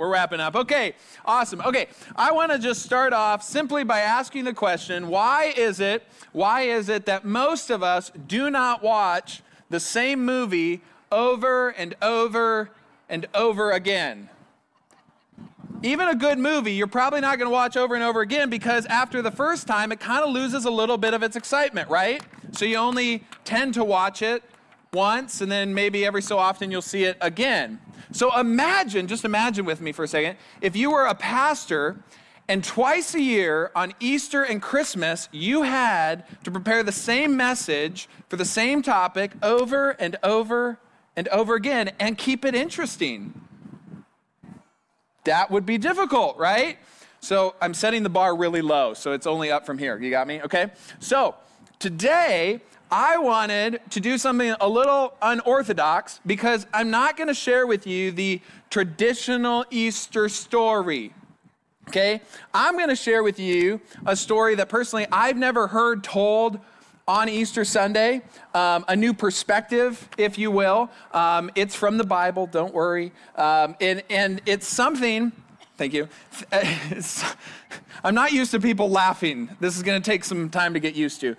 we're wrapping up. Okay, awesome. Okay, I want to just start off simply by asking the question why is it, why is it that most of us do not watch the same movie over and over and over again? even a good movie, you're probably not going to watch over and over again because after the first time, it kind of loses a little bit of its excitement, right? So you only tend to watch it once, and then maybe every so often you'll see it again. So imagine, just imagine with me for a second, if you were a pastor and twice a year on Easter and Christmas, you had to prepare the same message for the same topic over and over and over again and keep it interesting. That would be difficult, right? So I'm setting the bar really low, so it's only up from here. You got me? Okay? So today, I wanted to do something a little unorthodox because I'm not going to share with you the traditional Easter story. Okay? I'm going to share with you a story that personally I've never heard told on Easter Sunday, um, a new perspective, if you will. Um, it's from the Bible, don't worry. Um, and, and it's something, thank you. I'm not used to people laughing. This is going to take some time to get used to.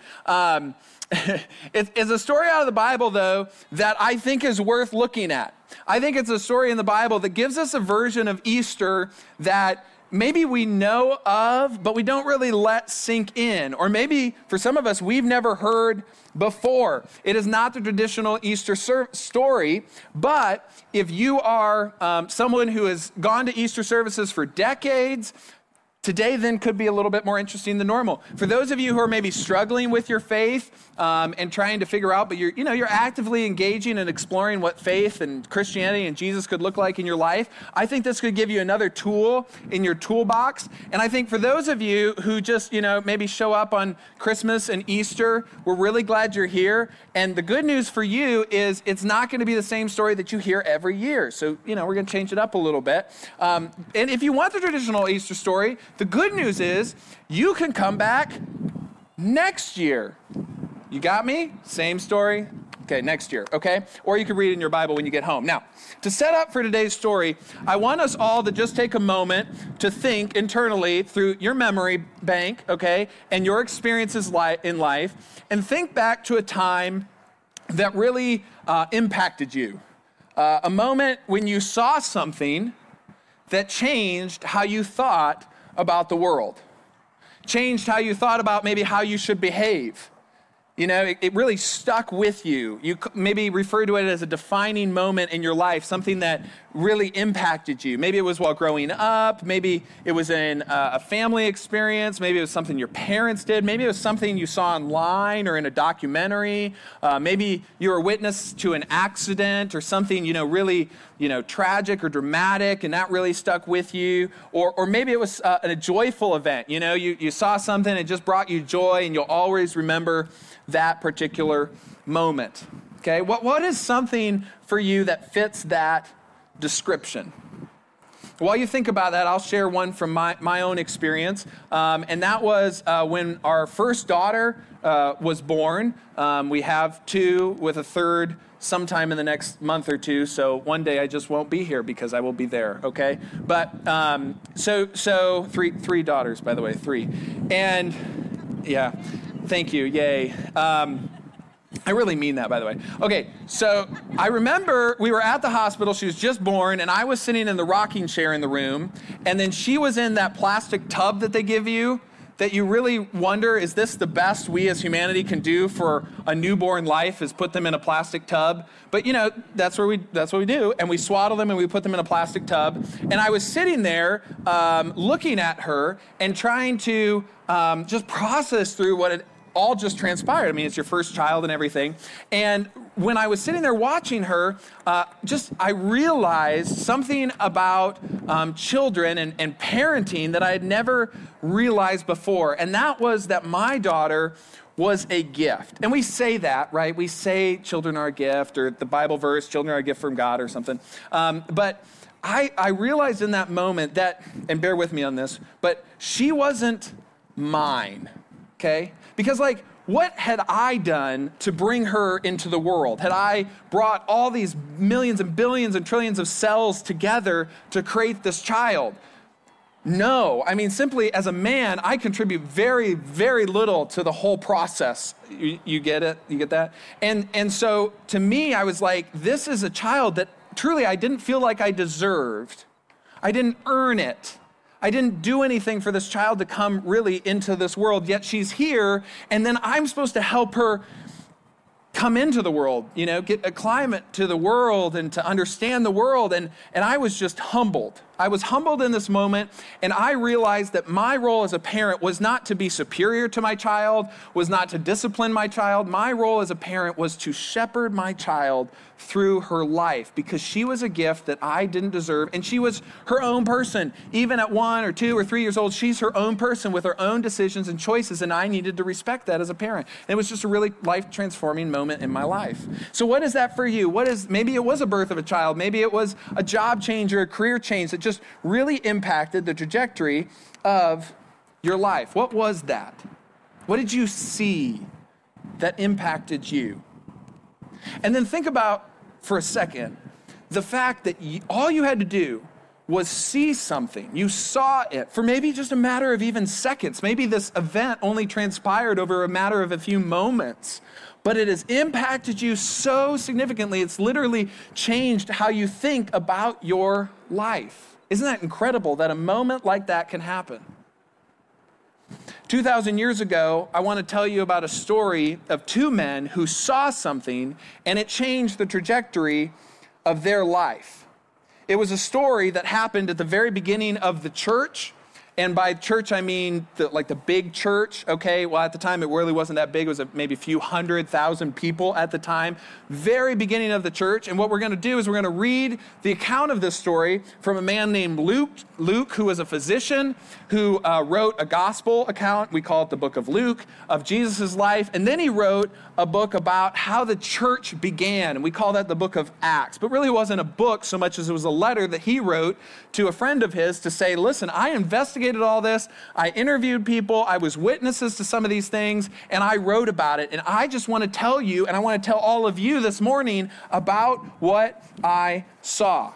It's a story out of the Bible, though, that I think is worth looking at. I think it's a story in the Bible that gives us a version of Easter that maybe we know of, but we don't really let sink in. Or maybe for some of us, we've never heard before. It is not the traditional Easter ser- story, but if you are um, someone who has gone to Easter services for decades, Today, then, could be a little bit more interesting than normal. For those of you who are maybe struggling with your faith um, and trying to figure out, but you're, you know, you're actively engaging and exploring what faith and Christianity and Jesus could look like in your life, I think this could give you another tool in your toolbox. And I think for those of you who just, you know, maybe show up on Christmas and Easter, we're really glad you're here. And the good news for you is it's not going to be the same story that you hear every year. So, you know, we're going to change it up a little bit. Um, and if you want the traditional Easter story, the good news is you can come back next year. You got me? Same story? Okay, next year, okay? Or you can read in your Bible when you get home. Now, to set up for today's story, I want us all to just take a moment to think internally through your memory bank, okay, and your experiences in life, and think back to a time that really uh, impacted you. Uh, a moment when you saw something that changed how you thought about the world, changed how you thought about maybe how you should behave. You know, it, it, really stuck with you. You maybe refer to it as a defining moment in your life, something that really impacted you. Maybe it was while growing up. Maybe it was in a family experience. Maybe it was something your parents did. Maybe it was something you saw online or in a documentary. Uh, maybe you were witness to an accident or something, you know, really, you know, tragic or dramatic, and that really stuck with you. Or, or maybe it was uh, a joyful event. You know, you, you saw something, it just brought you joy, and you'll always remember that particular moment. Okay, what, what is something for you that fits that description? While you think about that, I'll share one from my, my own experience. Um, and that was uh, when our first daughter uh, was born. Um, we have two with a third sometime in the next month or two. So one day I just won't be here because I will be there. Okay, but um, so so three three daughters by the way three, and yeah, Thank you. Yay. Um, I really mean that, by the way. Okay, so I remember we were at the hospital. She was just born, and I was sitting in the rocking chair in the room, and then she was in that plastic tub that they give you. That you really wonder, is this the best we as humanity can do for a newborn life? Is put them in a plastic tub? But you know, that's where we that's what we do, and we swaddle them and we put them in a plastic tub. And I was sitting there, um, looking at her and trying to um, just process through what had all just transpired. I mean, it's your first child and everything. And when I was sitting there watching her, uh, just I realized something about um, children and, and parenting that I had never realized before. And that was that my daughter was a gift. And we say that, right? We say children are a gift, or the Bible verse, children are a gift from God, or something. Um, but I, I realized in that moment that, and bear with me on this, but she wasn't mine, okay? Because, like, what had I done to bring her into the world? Had I brought all these millions and billions and trillions of cells together to create this child? No. I mean, simply as a man, I contribute very, very little to the whole process. You, you, get it? You get that? And, and so to me, I was like, this is a child that truly I didn't feel like I deserved. I didn't earn it. I didn't do anything for this child to come really into this world, yet she's here, and then I'm supposed to help her come into the world, you know, get a climate to the world and to understand the world. And, and I was just humbled. I was humbled in this moment, and I realized that my role as a parent was not to be superior to my child, was not to discipline my child. My role as a parent was to shepherd my child through her life because she was a gift that I didn't deserve, and she was her own person. Even at one or two or three years old, she's her own person with her own decisions and choices, and I needed to respect that as a parent. And it was just a really life transforming moment in my life. So, what is that for you? What is maybe it was a birth of a child, maybe it was a job change or a career change that just just really impacted the trajectory of your life. What was that? What did you see that impacted you? And then think about for a second the fact that you, all you had to do was see something. You saw it for maybe just a matter of even seconds. Maybe this event only transpired over a matter of a few moments but it has impacted you so significantly, it's literally changed how you think about your life. Isn't that incredible that a moment like that can happen? 2,000 years ago, I want to tell you about a story of two men who saw something and it changed the trajectory of their life. It was a story that happened at the very beginning of the church and by church, I mean the, like the big church, okay? Well, at the time, it really wasn't that big. It was a, maybe a few hundred thousand people at the time. Very beginning of the church. And what we're going to do is we're going to read the account of this story from a man named Luke, Luke who was a physician, who uh, wrote a gospel account. We call it the book of Luke, of Jesus' life. And then he wrote a book about how the church began. And we call that the book of Acts. But really, it wasn't a book so much as it was a letter that he wrote to a friend of his to say, listen, I investigated investigated all this. I interviewed people. I was witnesses to some of these things, and I wrote about it. And I just want to tell you, and I want to tell all of you this morning about what I saw.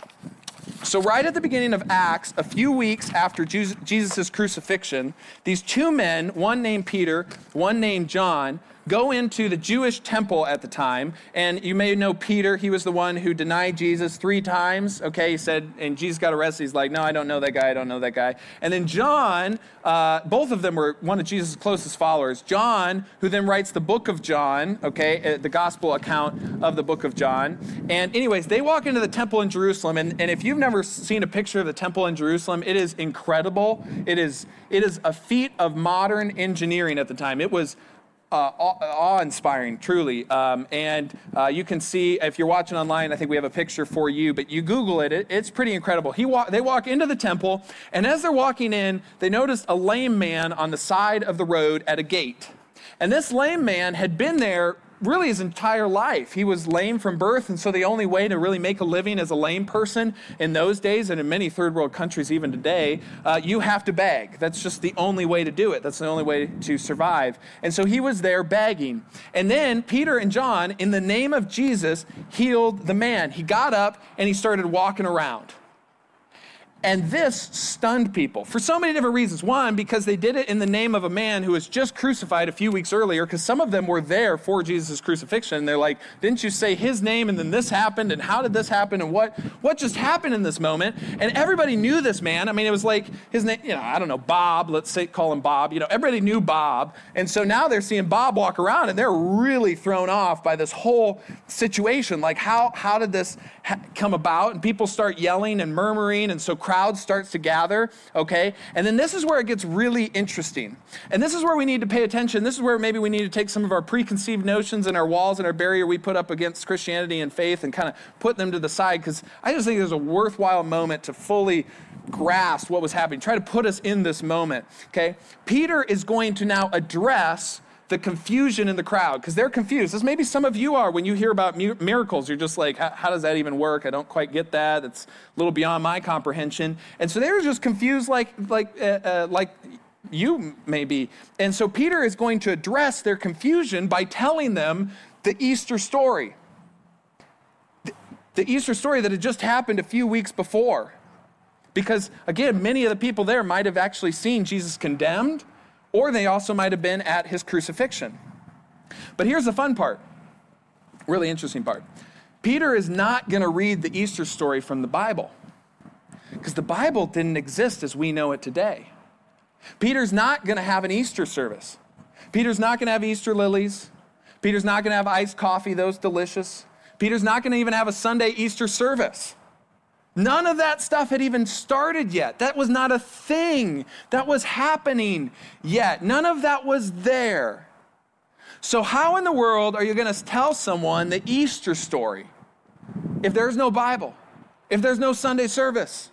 So, right at the beginning of Acts, a few weeks after Jesus' crucifixion, these two men, one named Peter, one named John, go into the Jewish temple at the time. And you may know Peter, he was the one who denied Jesus three times. Okay, he said, and Jesus got arrested. He's like, no, I don't know that guy, I don't know that guy. And then John, uh, both of them were one of Jesus' closest followers. John, who then writes the book of John, okay, uh, the gospel account of the book of John. And, anyways, they walk into the temple in Jerusalem. And, and if you've never seen a picture of the temple in Jerusalem, it is incredible. It is, it is a feat of modern engineering at the time. It was uh, awe-inspiring, truly. Um, and uh, you can see if you're watching online, I think we have a picture for you. But you Google it; it it's pretty incredible. He wa- they walk into the temple, and as they're walking in, they notice a lame man on the side of the road at a gate. And this lame man had been there really his entire life. He was lame from birth, and so the only way to really make a living as a lame person in those days, and in many third world countries even today, uh, you have to beg. That's just the only way to do it. That's the only way to survive. And so he was there begging. And then Peter and John, in the name of Jesus, healed the man. He got up and he started walking around. And this stunned people for so many different reasons. One, because they did it in the name of a man who was just crucified a few weeks earlier, because some of them were there for Jesus' crucifixion. And they're like, didn't you say his name and then this happened? And how did this happen? And what, what just happened in this moment? And everybody knew this man. I mean, it was like his name, you know, I don't know, Bob, let's say, call him Bob. You know, everybody knew Bob. And so now they're seeing Bob walk around and they're really thrown off by this whole situation. Like, how, how did this ha- come about? And people start yelling and murmuring. And so crowd starts to gather, okay? And then this is where it gets really interesting. And this is where we need to pay attention. This is where maybe we need to take some of our preconceived notions and our walls and our barrier we put up against Christianity and faith and kind of put them to the side because I just think there's a worthwhile moment to fully grasp what was happening. Try to put us in this moment, okay? Peter is going to now address the confusion in the crowd because they're confused. As maybe some of you are when you hear about miracles. You're just like, how does that even work? I don't quite get that. It's a little beyond my comprehension. And so they were just confused, like like uh, uh, like you may be. And so Peter is going to address their confusion by telling them the Easter story. The Easter story that had just happened a few weeks before. Because, again, many of the people there might have actually seen Jesus condemned, or they also might have been at his crucifixion. But here's the fun part, really interesting part. Peter is not going to read the Easter story from the Bible, because the Bible didn't exist as we know it today. Peter's not going to have an Easter service. Peter's not going to have Easter lilies. Peter's not going to have iced coffee, those delicious. Peter's not going to even have a Sunday Easter service. None of that stuff had even started yet. That was not a thing that was happening yet. None of that was there. So, how in the world are you going to tell someone the Easter story if there's no Bible, if there's no Sunday service?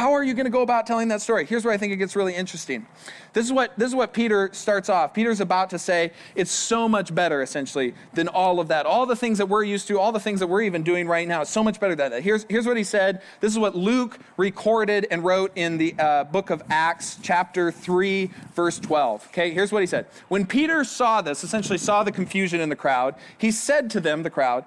How are you going to go about telling that story? Here's where I think it gets really interesting. This is what this is what Peter starts off. Peter's about to say it's so much better essentially than all of that. All the things that we're used to, all the things that we're even doing right now, it's so much better than that. Here's here's what he said. This is what Luke recorded and wrote in the uh, book of Acts, chapter 3, verse 12. Okay, here's what he said. When Peter saw this, essentially saw the confusion in the crowd, he said to them, the crowd,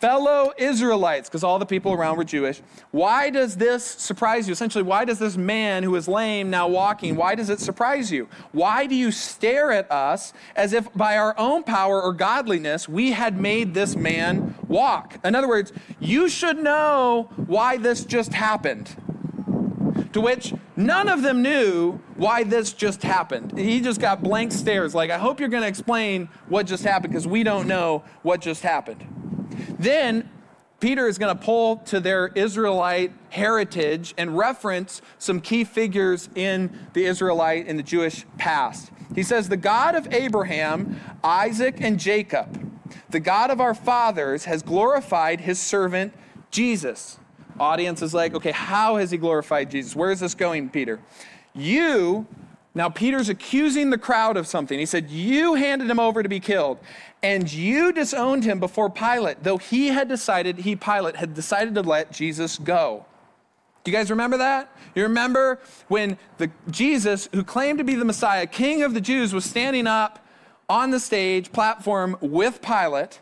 fellow Israelites, because all the people around were Jewish, why does this surprise you? Essentially, why does this man who is lame now walking, why does it surprise you? Why do you stare at us as if by our own power or godliness we had made this man walk? In other words, you should know why this just happened. To which none of them knew why this just happened. He just got blank stares, like, I hope you're going to explain what just happened because we don't know what just happened. Then Peter is going to pull to their Israelite heritage and reference some key figures in the Israelite in the Jewish past. He says, The God of Abraham, Isaac, and Jacob, the God of our fathers, has glorified his servant Jesus. Audience is like, okay, how has he glorified Jesus? Where is this going, Peter? You, now Peter's accusing the crowd of something. He said, You handed him over to be killed, and you disowned him before Pilate, though he had decided, he, Pilate, had decided to let Jesus go. Do you guys remember that? You remember when the Jesus, who claimed to be the Messiah, King of the Jews, was standing up on the stage platform with Pilate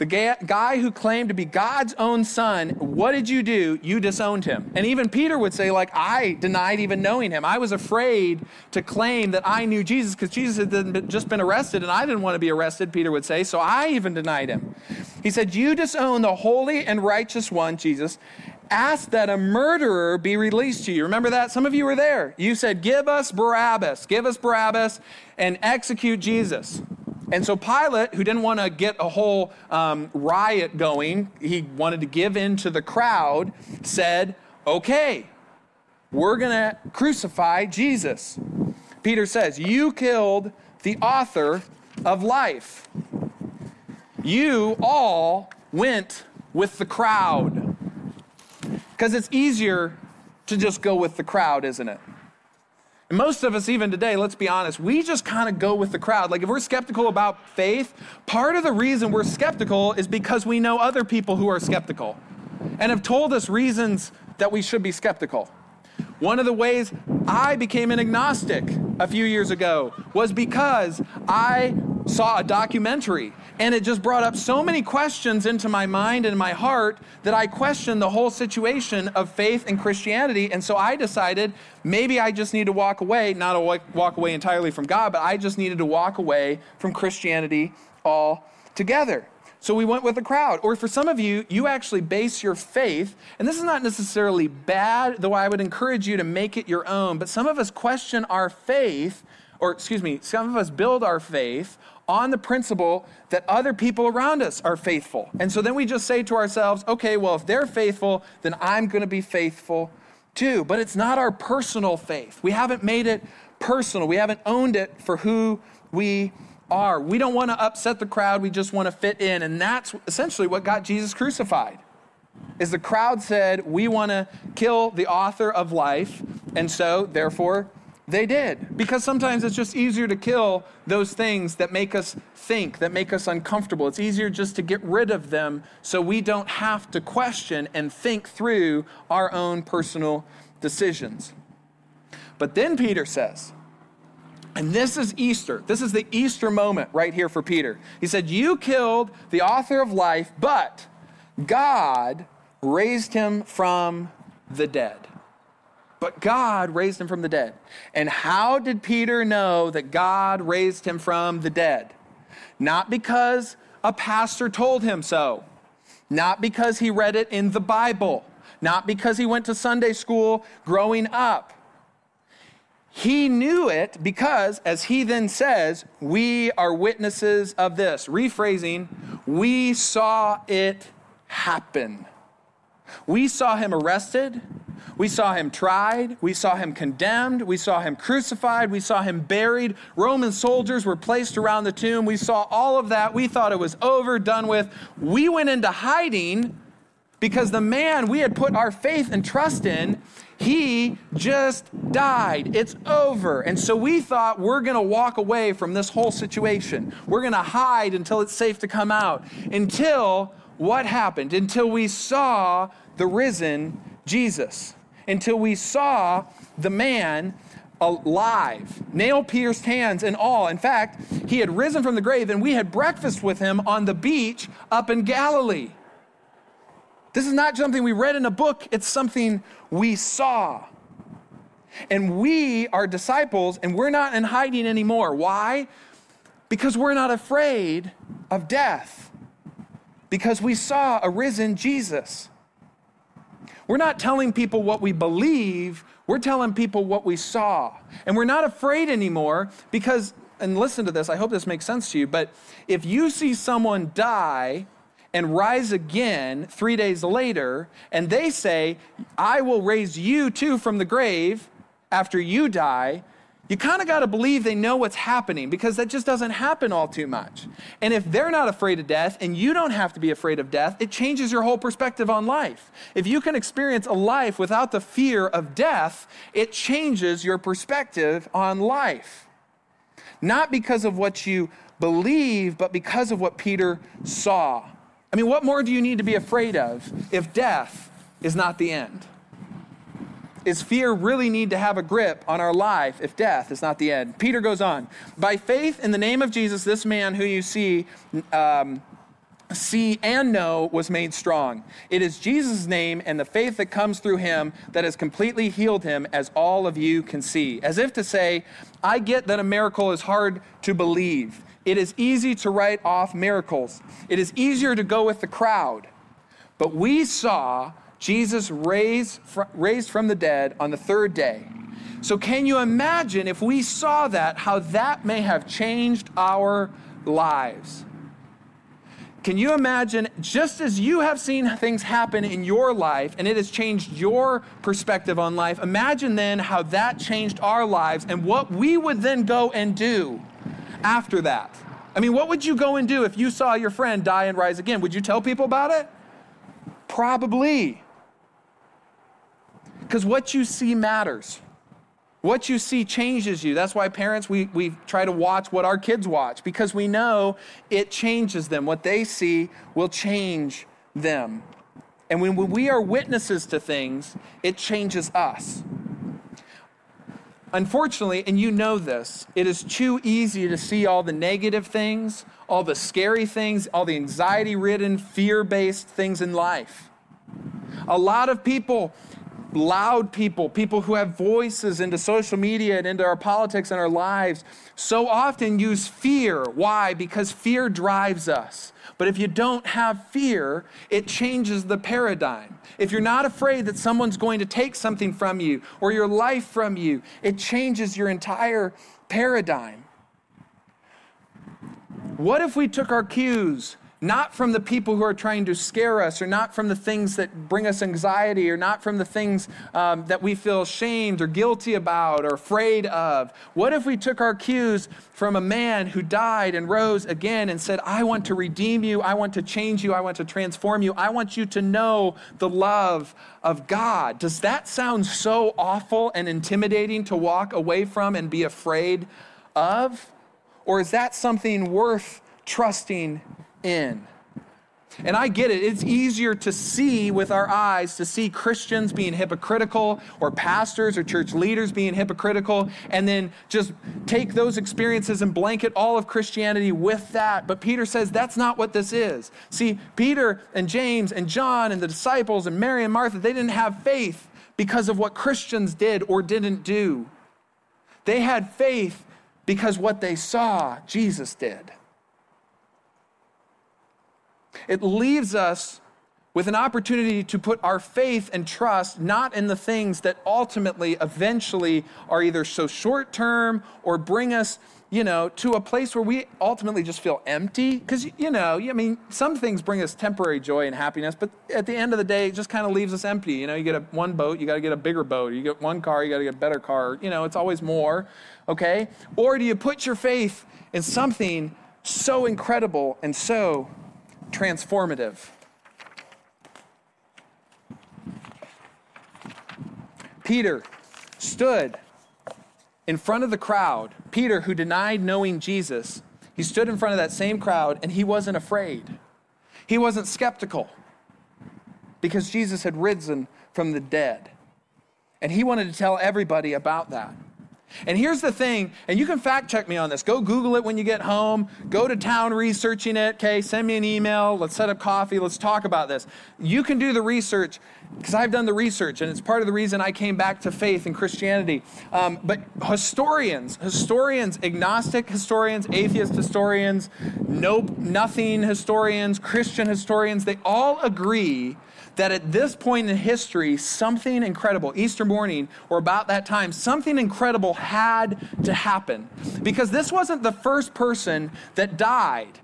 the guy who claimed to be God's own son, what did you do? You disowned him. And even Peter would say, like, I denied even knowing him. I was afraid to claim that I knew Jesus because Jesus had just been arrested and I didn't want to be arrested, Peter would say. So I even denied him. He said, You disown the holy and righteous one, Jesus. Ask that a murderer be released to you. Remember that? Some of you were there. You said, Give us Barabbas, give us Barabbas, and execute Jesus. And so Pilate, who didn't want to get a whole um, riot going, he wanted to give in to the crowd, said, Okay, we're going to crucify Jesus. Peter says, You killed the author of life. You all went with the crowd. Because it's easier to just go with the crowd, isn't it? And most of us, even today, let's be honest, we just kind of go with the crowd. Like if we're skeptical about faith, part of the reason we're skeptical is because we know other people who are skeptical and have told us reasons that we should be skeptical. One of the ways I became an agnostic a few years ago was because I saw a documentary and it just brought up so many questions into my mind and my heart that I questioned the whole situation of faith and Christianity. And so I decided maybe I just need to walk away, not walk away entirely from God, but I just needed to walk away from Christianity altogether. So we went with the crowd. Or for some of you, you actually base your faith, and this is not necessarily bad, though I would encourage you to make it your own, but some of us question our faith, or excuse me, some of us build our faith on the principle that other people around us are faithful. And so then we just say to ourselves, okay, well, if they're faithful, then I'm going to be faithful too. But it's not our personal faith. We haven't made it personal, we haven't owned it for who we are. We don't want to upset the crowd, we just want to fit in. And that's essentially what got Jesus crucified. Is the crowd said, "We want to kill the author of life." And so, therefore, they did. Because sometimes it's just easier to kill those things that make us think, that make us uncomfortable. It's easier just to get rid of them so we don't have to question and think through our own personal decisions. But then Peter says, and this is Easter. This is the Easter moment right here for Peter. He said, You killed the author of life, but God raised him from the dead. But God raised him from the dead. And how did Peter know that God raised him from the dead? Not because a pastor told him so, not because he read it in the Bible, not because he went to Sunday school growing up. He knew it because, as he then says, we are witnesses of this. Rephrasing, we saw it happen. We saw him arrested. We saw him tried. We saw him condemned. We saw him crucified. We saw him buried. Roman soldiers were placed around the tomb. We saw all of that. We thought it was over, done with. We went into hiding because the man we had put our faith and trust in, he just died. It's over. And so we thought we're going to walk away from this whole situation. We're going to hide until it's safe to come out. Until what happened? Until we saw the risen Jesus. Until we saw the man alive, nail pierced hands and all. In fact, he had risen from the grave and we had breakfast with him on the beach up in Galilee. This is not something we read in a book, it's something we saw. And we are disciples and we're not in hiding anymore. Why? Because we're not afraid of death. Because we saw a risen Jesus. We're not telling people what we believe, we're telling people what we saw. And we're not afraid anymore because, and listen to this, I hope this makes sense to you, but if you see someone die, and rise again three days later, and they say, I will raise you too from the grave after you die, you kind of got to believe they know what's happening because that just doesn't happen all too much. And if they're not afraid of death and you don't have to be afraid of death, it changes your whole perspective on life. If you can experience a life without the fear of death, it changes your perspective on life. Not because of what you believe, but because of what Peter saw. I mean, what more do you need to be afraid of if death is not the end? Is fear really need to have a grip on our life if death is not the end? Peter goes on. By faith in the name of Jesus, this man who you see, um, see and know was made strong. It is Jesus' name and the faith that comes through him that has completely healed him, as all of you can see. As if to say, I get that a miracle is hard to believe. It is easy to write off miracles, it is easier to go with the crowd. But we saw Jesus raised, raised from the dead on the third day. So, can you imagine if we saw that, how that may have changed our lives? Can you imagine, just as you have seen things happen in your life and it has changed your perspective on life, imagine then how that changed our lives and what we would then go and do after that? I mean, what would you go and do if you saw your friend die and rise again? Would you tell people about it? Probably. Because what you see matters. What you see changes you. That's why parents, we, we try to watch what our kids watch because we know it changes them. What they see will change them. And when, we are witnesses to things, it changes us. Unfortunately, and you know this, it is too easy to see all the negative things, all the scary things, all the anxiety ridden, fear based things in life. A lot of people, loud people, people who have voices into social media and into our politics and our lives, so often use fear. Why? Because fear drives us. But if you don't have fear, it changes the paradigm. If you're not afraid that someone's going to take something from you or your life from you, it changes your entire paradigm. What if we took our cues not from the people who are trying to scare us, or not from the things that bring us anxiety, or not from the things um, that we feel shamed or guilty about or afraid of. What if we took our cues from a man who died and rose again and said, I want to redeem you, I want to change you, I want to transform you, I want you to know the love of God? Does that sound so awful and intimidating to walk away from and be afraid of? Or is that something worth trusting in. And I get it. It's easier to see with our eyes to see Christians being hypocritical or pastors or church leaders being hypocritical and then just take those experiences and blanket all of Christianity with that. But Peter says that's not what this is. See, Peter and James and John and the disciples and Mary and Martha, they didn't have faith because of what Christians did or didn't do. They had faith because what they saw Jesus did. It leaves us with an opportunity to put our faith and trust not in the things that ultimately, eventually, are either so short term or bring us, you know, to a place where we ultimately just feel empty. Because, you know, I mean, some things bring us temporary joy and happiness, but at the end of the day, it just kind of leaves us empty. You know, you get a, one boat, you got to get a bigger boat. You get one car, you got to get a better car. You know, it's always more, okay? Or do you put your faith in something so incredible and so transformative. Peter stood in front of the crowd. Peter, who denied knowing Jesus, he stood in front of that same crowd and he wasn't afraid. He wasn't skeptical because Jesus had risen from the dead. And he wanted to tell everybody about that. And here's the thing, and you can fact check me on this. Go Google it when you get home. Go to town researching it, okay? Send me an email. Let's set up coffee. Let's talk about this. You can do the research because I've done the research, and it's part of the reason I came back to faith and Christianity. Um, but historians, historians, agnostic historians, atheist historians, nope, nothing historians, Christian historians, they all agree that at this point in history, something incredible, Easter morning or about that time, something incredible had to happen. Because this wasn't the first person that died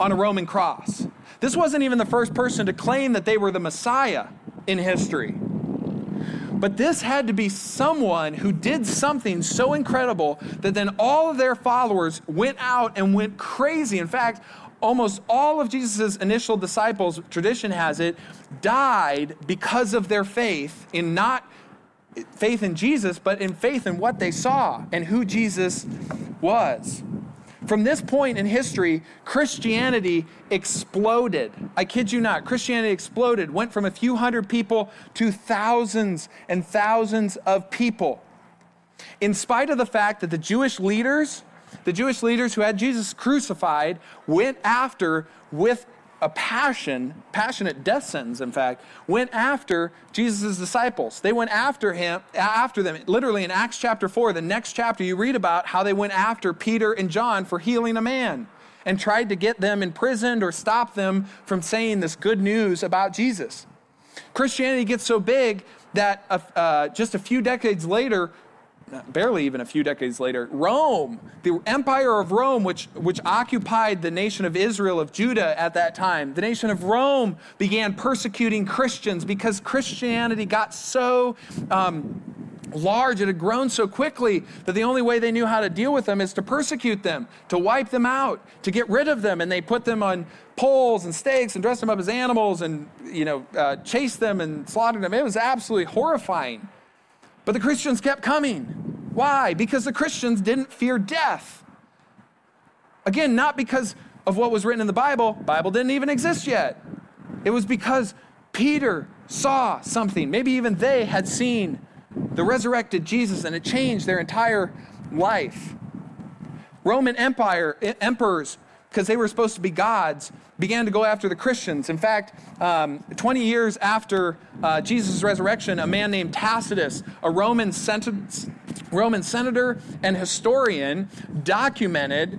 on a Roman cross. This wasn't even the first person to claim that they were the Messiah in history. But this had to be someone who did something so incredible that then all of their followers went out and went crazy. In fact, almost all of Jesus' initial disciples, tradition has it, died because of their faith in not faith in Jesus, but in faith in what they saw and who Jesus was. From this point in history, Christianity exploded. I kid you not, Christianity exploded, went from a few hundred people to thousands and thousands of people. In spite of the fact that the Jewish leaders the Jewish leaders who had Jesus crucified went after with a passion, passionate death sentence, in fact, went after Jesus' disciples. They went after him, after them. Literally in Acts chapter 4, the next chapter, you read about how they went after Peter and John for healing a man and tried to get them imprisoned or stop them from saying this good news about Jesus. Christianity gets so big that uh, uh just a few decades later, barely even a few decades later, Rome, the empire of Rome, which, which occupied the nation of Israel, of Judah at that time, the nation of Rome began persecuting Christians because Christianity got so um, large, it had grown so quickly that the only way they knew how to deal with them is to persecute them, to wipe them out, to get rid of them. And they put them on poles and stakes and dressed them up as animals and, you know, uh, chased them and slaughtered them. It was absolutely horrifying. But the Christians kept coming. Why? Because the Christians didn't fear death. Again, not because of what was written in the Bible. Bible didn't even exist yet. It was because Peter saw something. Maybe even they had seen the resurrected Jesus and it changed their entire life. Roman Empire emperors because they were supposed to be gods, began to go after the Christians. In fact, um, 20 years after uh, Jesus' resurrection, a man named Tacitus, a Roman, sent- Roman senator and historian, documented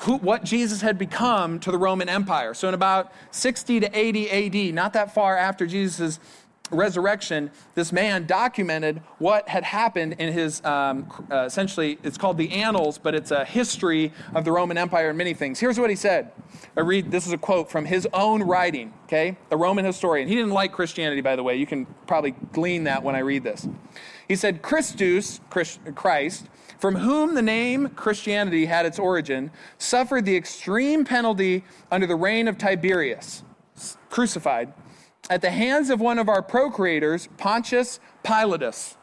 who, what Jesus had become to the Roman Empire. So, in about 60 to 80 AD, not that far after Jesus' resurrection, this man documented what had happened in his, um, uh, essentially, it's called the Annals, but it's a history of the Roman Empire and many things. Here's what he said. I read, this is a quote from his own writing, okay? A Roman historian. He didn't like Christianity, by the way. You can probably glean that when I read this. He said, Christus, Christ, from whom the name Christianity had its origin, suffered the extreme penalty under the reign of Tiberius, crucified at the hands of one of our procurators, Pontius Pilatus.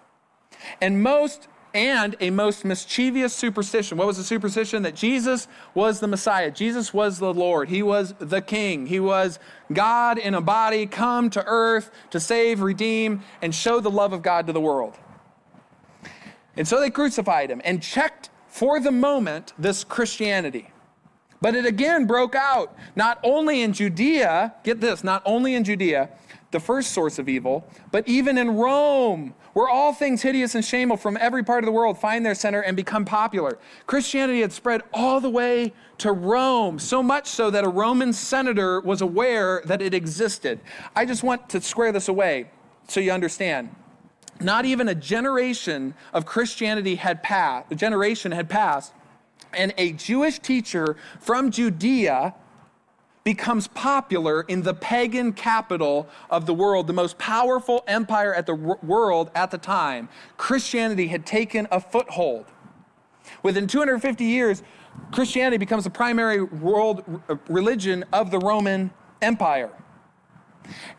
And most and a most mischievous superstition. What was the superstition? That Jesus was the Messiah. Jesus was the Lord. He was the King. He was God in a body come to earth to save, redeem, and show the love of God to the world. And so they crucified him and checked for the moment this Christianity. But it again broke out, not only in Judea, get this, not only in Judea, the first source of evil, but even in Rome, where all things hideous and shameful from every part of the world find their center and become popular. Christianity had spread all the way to Rome, so much so that a Roman senator was aware that it existed. I just want to square this away so you understand. Not even a generation of Christianity had passed, a generation had passed, and a Jewish teacher from Judea becomes popular in the pagan capital of the world, the most powerful empire at the world at the time. Christianity had taken a foothold. Within 250 years, Christianity becomes the primary world uh, religion of the Roman Empire.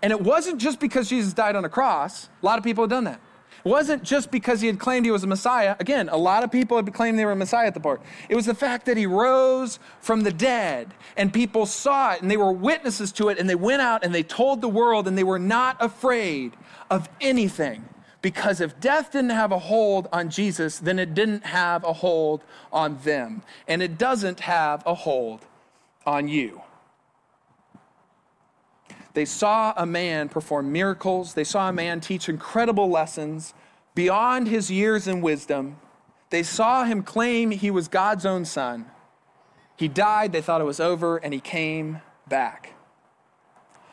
And it wasn't just because Jesus died on a cross. A lot of people have done that. Wasn't just because he had claimed he was a Messiah. Again, a lot of people had claimed they were a Messiah at the part. It was the fact that he rose from the dead and people saw it and they were witnesses to it and they went out and they told the world and they were not afraid of anything. Because if death didn't have a hold on Jesus, then it didn't have a hold on them. And it doesn't have a hold on you. They saw a man perform miracles. They saw a man teach incredible lessons beyond his years and wisdom. They saw him claim he was God's own son. He died, they thought it was over, and he came back.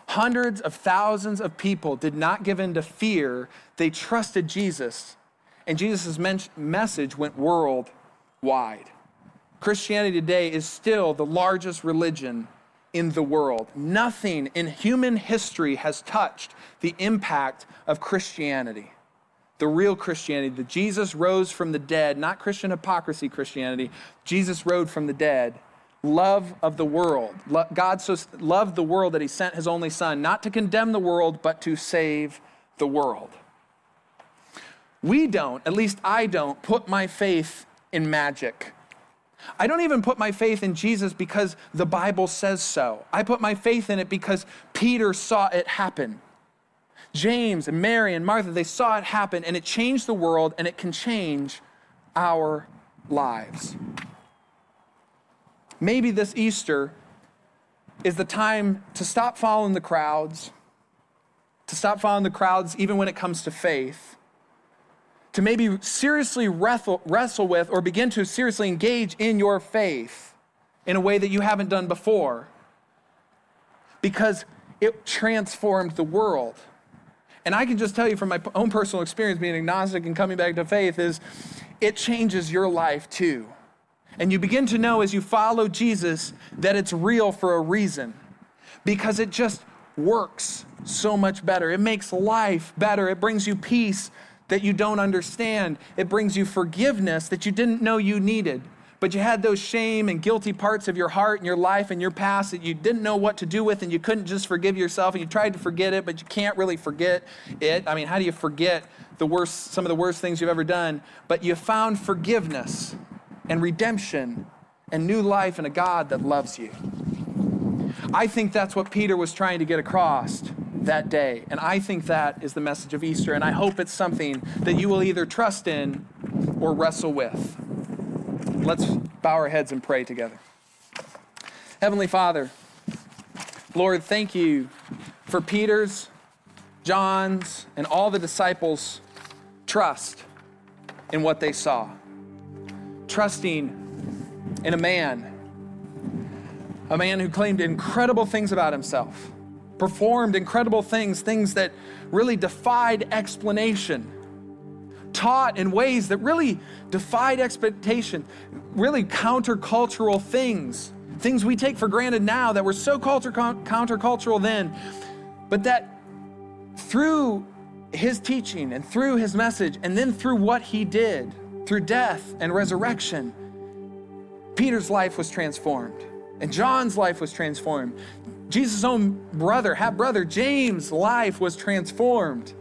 Hundreds of thousands of people did not give in to fear. They trusted Jesus, and Jesus' message went worldwide. Christianity today is still the largest religion in the world. Nothing in human history has touched the impact of Christianity. The real Christianity, the Jesus rose from the dead, not Christian hypocrisy Christianity. Jesus rose from the dead. Love of the world. God so loved the world that he sent his only son, not to condemn the world, but to save the world. We don't, at least I don't, put my faith in magic. I don't even put my faith in Jesus because the Bible says so. I put my faith in it because Peter saw it happen. James and Mary and Martha, they saw it happen and it changed the world and it can change our lives. Maybe this Easter is the time to stop following the crowds, to stop following the crowds even when it comes to faith, to maybe seriously wrestle, wrestle with or begin to seriously engage in your faith in a way that you haven't done before because it transformed the world. And I can just tell you from my own personal experience being agnostic and coming back to faith is it changes your life too. And you begin to know as you follow Jesus that it's real for a reason because it just works so much better. It makes life better. It brings you peace that you don't understand. It brings you forgiveness that you didn't know you needed. But you had those shame and guilty parts of your heart and your life and your past that you didn't know what to do with, and you couldn't just forgive yourself, and you tried to forget it, but you can't really forget it. I mean, how do you forget the worst, some of the worst things you've ever done? But you found forgiveness and redemption and new life in a God that loves you. I think that's what Peter was trying to get across that day. And I think that is the message of Easter. And I hope it's something that you will either trust in or wrestle with. Let's bow our heads and pray together. Heavenly Father, Lord, thank you for Peter's, John's, and all the disciples' trust in what they saw. Trusting in a man, a man who claimed incredible things about himself performed incredible things, things that really defied explanation, taught in ways that really defied expectation, really countercultural things, things we take for granted now that were so culture, countercultural then, but that through his teaching and through his message, and then through what he did, through death and resurrection, Peter's life was transformed. And John's life was transformed. Jesus' own brother, half brother, James' life was transformed,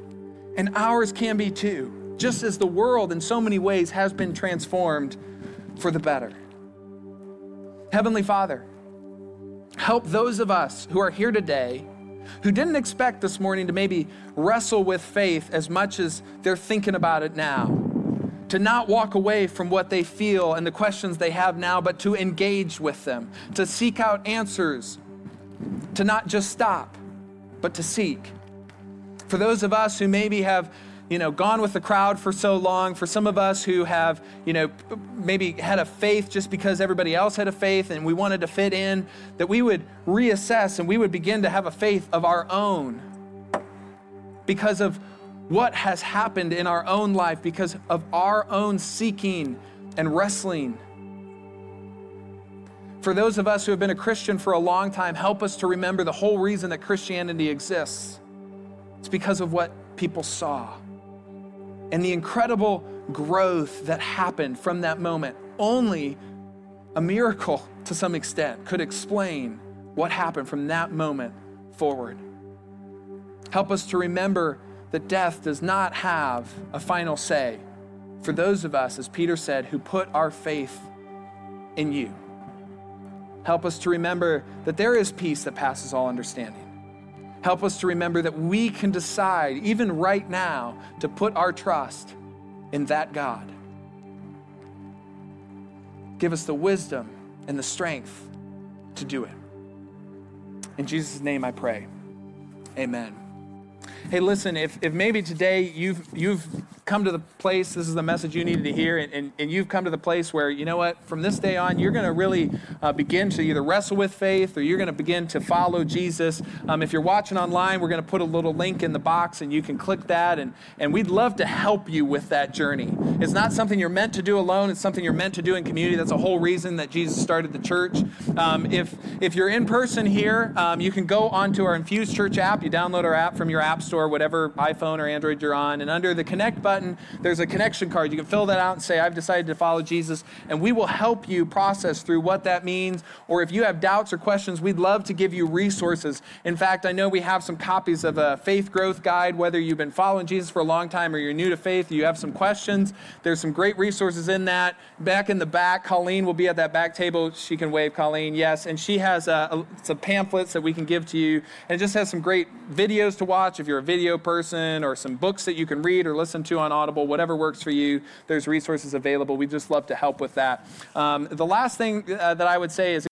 and ours can be too. just as the world in so many ways has been transformed for the better. Heavenly Father, help those of us who are here today who didn't expect this morning to maybe wrestle with faith as much as they're thinking about it now. To not walk away from what they feel and the questions they have now, but to engage with them, to seek out answers, to not just stop, but to seek. For those of us who maybe have you know, gone with the crowd for so long. For some of us who have, you know, maybe had a faith just because everybody else had a faith and we wanted to fit in, that we would reassess and we would begin to have a faith of our own because of what has happened in our own life, because of our own seeking and wrestling. For those of us who have been a Christian for a long time, help us to remember the whole reason that Christianity exists. It's because of what people saw and the incredible growth that happened from that moment. Only a miracle to some extent could explain what happened from that moment forward. Help us to remember that death does not have a final say for those of us, as Peter said, who put our faith in you. Help us to remember that there is peace that passes all understanding. Help us to remember that we can decide, even right now, to put our trust in that God. Give us the wisdom and the strength to do it. In Jesus' name I pray. Amen. Hey, listen, if, if maybe today you've, you've come to the place, this is the message you needed to hear, and, and, and you've come to the place where, you know what, from this day on, you're going to really uh, begin to either wrestle with faith or you're going to begin to follow Jesus. Um, if you're watching online, we're going to put a little link in the box and you can click that, and, and we'd love to help you with that journey. It's not something you're meant to do alone, it's something you're meant to do in community. That's a whole reason that Jesus started the church. Um, if, if you're in person here, um, you can go onto our Infuse Church app. You download our app from your app store, whatever iPhone or Android you're on, and under the Connect button, there's a connection card. You can fill that out and say, I've decided to follow Jesus, and we will help you process through what that means. Or if you have doubts or questions, we'd love to give you resources. In fact, I know we have some copies of a faith growth guide, whether you've been following Jesus for a long time or you're new to faith, you have some questions. There's some great resources in that. Back in the back, Colleen will be at that back table. She can wave, Colleen, yes. And she has a, a, some pamphlets that we can give to you. And it just has some great videos to watch if you're a video person or some books that you can read or listen to on Audible, whatever works for you. There's resources available. We'd just love to help with that. Um, the last thing uh, that I would say is